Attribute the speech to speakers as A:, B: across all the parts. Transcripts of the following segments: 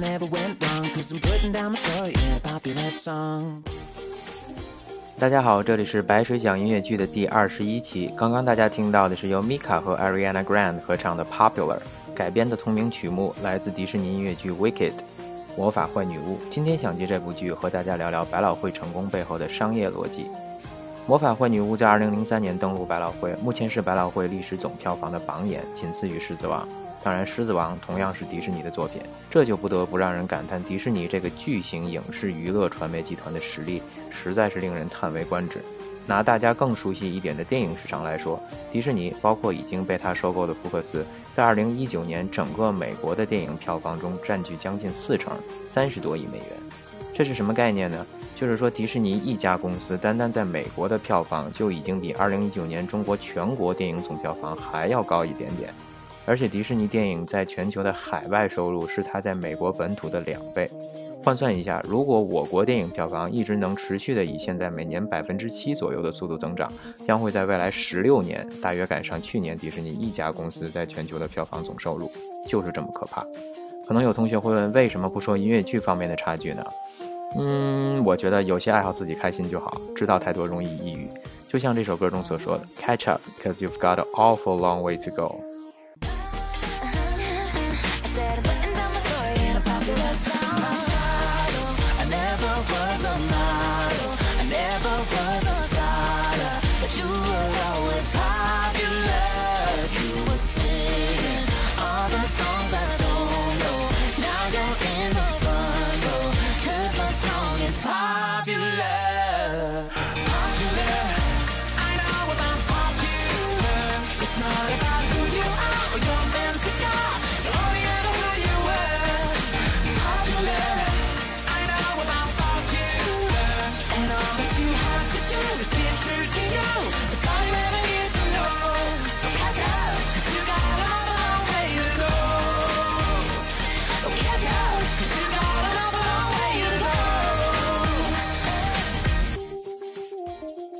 A: Never went wrong. Cause I'm putting down my story in a popular song.
B: 大家好，这里是白水讲音乐剧的第二十一期。刚刚大家听到的是由 Mika 和 Ariana Grande 合唱的《Popular》改编的同名曲目，来自迪士尼音乐剧《Wicked》魔法坏女巫。今天想借这部剧和大家聊聊百老汇成功背后的商业逻辑。魔法坏女巫在二零零三年登陆百老汇，目前是百老汇历史总票房的榜眼，仅次于《狮子王》。当然，《狮子王》同样是迪士尼的作品，这就不得不让人感叹迪士尼这个巨型影视娱乐传媒集团的实力实在是令人叹为观止。拿大家更熟悉一点的电影市场来说，迪士尼包括已经被他收购的福克斯，在2019年整个美国的电影票房中占据将近四成，三十多亿美元。这是什么概念呢？就是说，迪士尼一家公司单单在美国的票房就已经比2019年中国全国电影总票房还要高一点点。而且迪士尼电影在全球的海外收入是它在美国本土的两倍。换算一下，如果我国电影票房一直能持续的以现在每年百分之七左右的速度增长，将会在未来十六年大约赶上去年迪士尼一家公司在全球的票房总收入，就是这么可怕。可能有同学会问，为什么不说音乐剧方面的差距呢？嗯，我觉得有些爱好自己开心就好，知道太多容易抑郁。就像这首歌中所说的，Catch up, cause you've got an awful long way to go。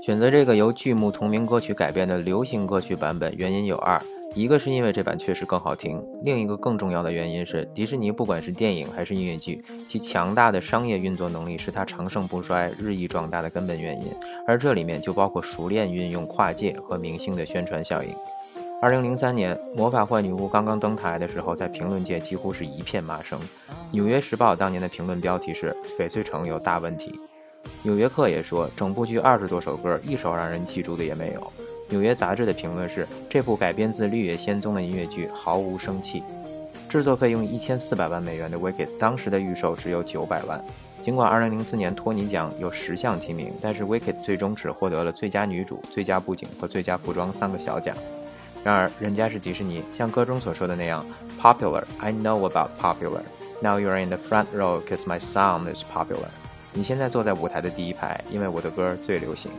B: 选择这个由剧目同名歌曲改编的流行歌曲版本，原因有二：一个是因为这版确实更好听；另一个更重要的原因是，迪士尼不管是电影还是音乐剧，其强大的商业运作能力是它长盛不衰、日益壮大的根本原因。而这里面就包括熟练运用跨界和明星的宣传效应。二零零三年，《魔法坏女巫》刚刚登台的时候，在评论界几乎是一片骂声。《纽约时报》当年的评论标题是“翡翠城有大问题”。纽约客也说，整部剧二十多首歌，一首让人记住的也没有。纽约杂志的评论是，这部改编自《绿野仙踪》的音乐剧毫无生气。制作费用一千四百万美元的《Wicked》，当时的预售只有九百万。尽管二零零四年托尼奖有十项提名，但是《Wicked》最终只获得了最佳女主、最佳布景和最佳服装三个小奖。然而，人家是迪士尼，像歌中所说的那样，“Popular, I know about popular. Now you are in the front row, cause my song is popular.” 你现在坐在舞台的第一排，因为我的歌最流行。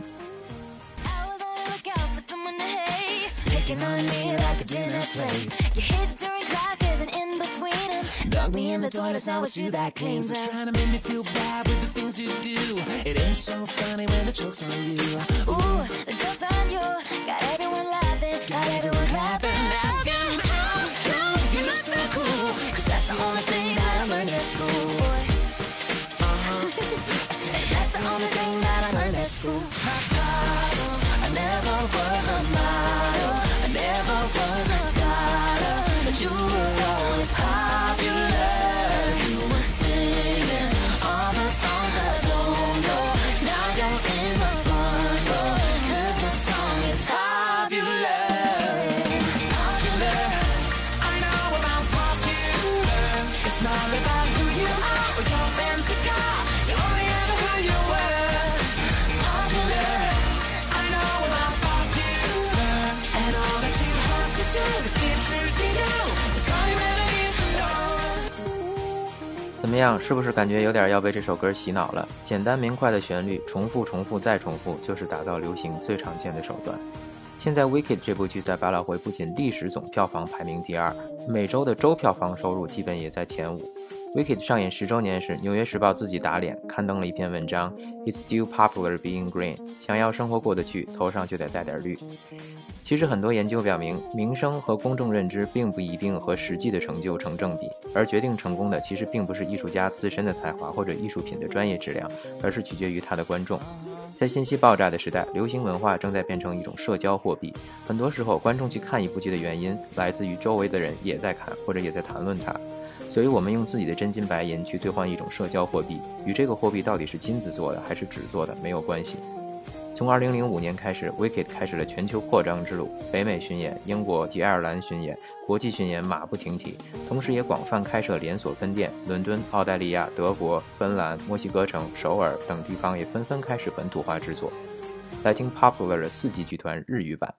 A: Dug me like a dinner plate you hit during classes and in between them. Dug me in the toilet, now it's you that cleans up. Trying to make me feel bad with the things you do. It ain't so funny when the joke's on you. Ooh, the joke's on you. Got everyone laughing, got everyone clapping, asking how come you look so cool? Cause that's the only thing that I learned at school.
B: 怎么样？是不是感觉有点要被这首歌洗脑了？简单明快的旋律，重复、重复再重复，就是打造流行最常见的手段。现在《Wicked》这部剧在百老汇不仅历史总票房排名第二，每周的周票房收入基本也在前五。《Wicked》上演十周年时，《纽约时报》自己打脸，刊登了一篇文章：“It's still popular being green。想要生活过得去，头上就得带点绿。”其实很多研究表明，名声和公众认知并不一定和实际的成就成正比，而决定成功的其实并不是艺术家自身的才华或者艺术品的专业质量，而是取决于他的观众。在信息爆炸的时代，流行文化正在变成一种社交货币。很多时候，观众去看一部剧的原因，来自于周围的人也在看或者也在谈论它。所以，我们用自己的真金白银去兑换一种社交货币，与这个货币到底是金子做的还是纸做的没有关系。从2005年开始，Wicked 开始了全球扩张之路，北美巡演、英国及爱尔兰巡演、国际巡演马不停蹄，同时也广泛开设连锁分店。伦敦、澳大利亚、德国、芬兰、墨西哥城、首尔等地方也纷纷开始本土化制作。来听 Popular 的四季剧团日语版。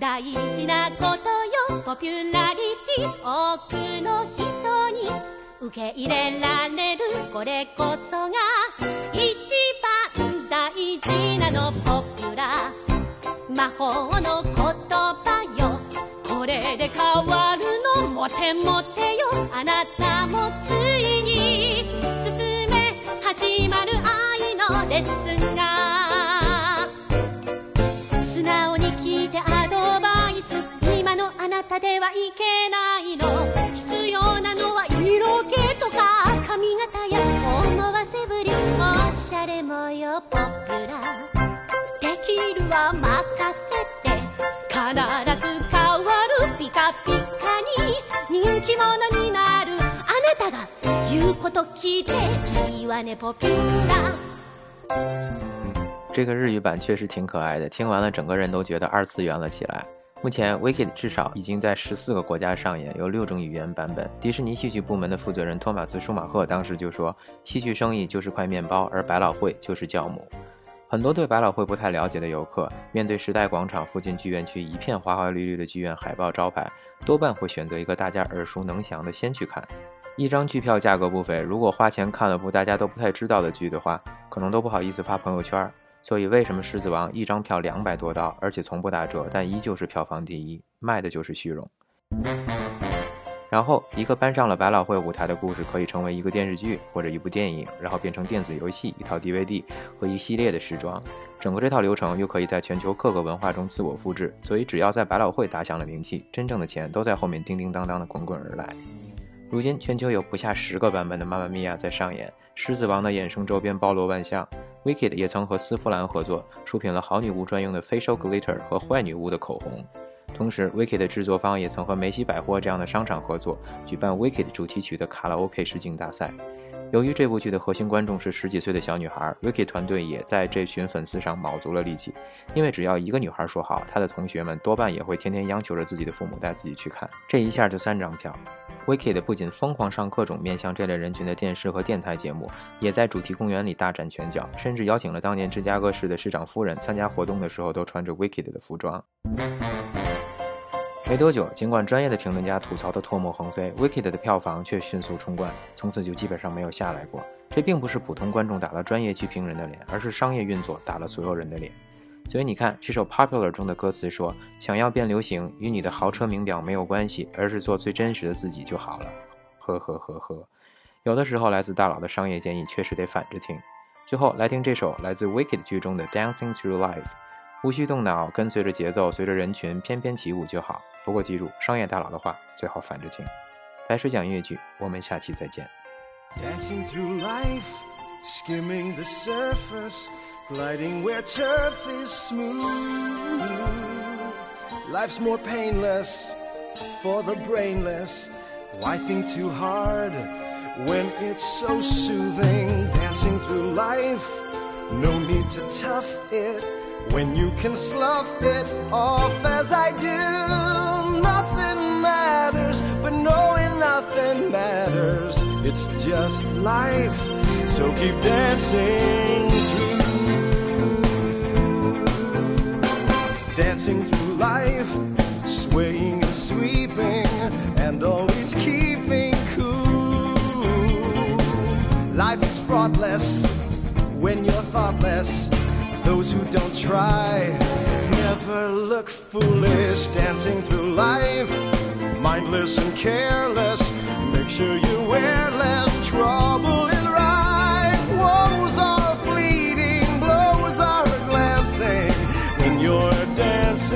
C: 大事なことよポピュラリティ多くの人に受け入れられるこれこそが一番大事なのポピュラ魔法の言葉よ。これで変わるのモテモテよ。あなたもついに進め始まる愛のレッスン。のあなたではいけないの。必要なのは色気とか髪型や思わせぶりおしゃれもよポピュラ。できるは任せて必ず変わるピカピカに人気者になる。あなたが言うこと聞いていいわねポピュラ。
B: 这个日语版确实挺可爱的，听完了整个人都觉得二次元了起来。目前，Wicked 至少已经在十四个国家上演，有六种语言版本。迪士尼戏剧部门的负责人托马斯·舒马赫当时就说：“戏剧生意就是块面包，而百老汇就是酵母。”很多对百老汇不太了解的游客，面对时代广场附近剧院区一片花花绿绿的剧院海报招牌，多半会选择一个大家耳熟能详的先去看。一张剧票价格不菲，如果花钱看了部大家都不太知道的剧的话，可能都不好意思发朋友圈。所以，为什么《狮子王》一张票两百多刀，而且从不打折，但依旧是票房第一？卖的就是虚荣。然后，一个搬上了百老汇舞台的故事，可以成为一个电视剧或者一部电影，然后变成电子游戏、一套 DVD 和一系列的时装。整个这套流程又可以在全球各个文化中自我复制。所以，只要在百老汇打响了名气，真正的钱都在后面叮叮当当的滚滚而来。如今，全球有不下十个版本的《妈妈咪呀》在上演，《狮子王》的衍生周边包罗万象。Wicked 也曾和丝芙兰合作，出品了好女巫专用的 facial glitter 和坏女巫的口红。同时，Wicked 的制作方也曾和梅西百货这样的商场合作，举办 Wicked 主题曲的卡拉 OK 试镜大赛。由于这部剧的核心观众是十几岁的小女孩，Wicked 团队也在这群粉丝上卯足了力气。因为只要一个女孩说好，她的同学们多半也会天天央求着自己的父母带自己去看。这一下就三张票。Wicked 不仅疯狂上各种面向这类人群的电视和电台节目，也在主题公园里大展拳脚，甚至邀请了当年芝加哥市的市长夫人参加活动的时候都穿着 Wicked 的服装。没多久，尽管专业的评论家吐槽的唾沫横飞，Wicked 的票房却迅速冲冠，从此就基本上没有下来过。这并不是普通观众打了专业剧评人的脸，而是商业运作打了所有人的脸。所以你看，这首《Popular》中的歌词说：“想要变流行，与你的豪车名表没有关系，而是做最真实的自己就好了。”呵呵呵呵，有的时候来自大佬的商业建议确实得反着听。最后来听这首来自《Wicked》剧中的《Dancing Through Life》，无需动脑，跟随着节奏，随着人群翩翩起舞就好。不过记住，商业大佬的话最好反着听。白水讲音乐剧，我们下期再见。
D: Dancing through life, skimming the surface. Gliding where turf is smooth. Life's more painless for the brainless. Why think too hard when it's so soothing? Dancing through life, no need to tough it when you can slough it off as I do. Nothing matters, but knowing nothing matters. It's just life, so keep dancing dancing through life, swaying and sweeping, and always keeping cool. Life is fraughtless when you're thoughtless. Those who don't try never look foolish. Dancing through life, mindless and careless. Make sure you wear less trouble in
E: dance.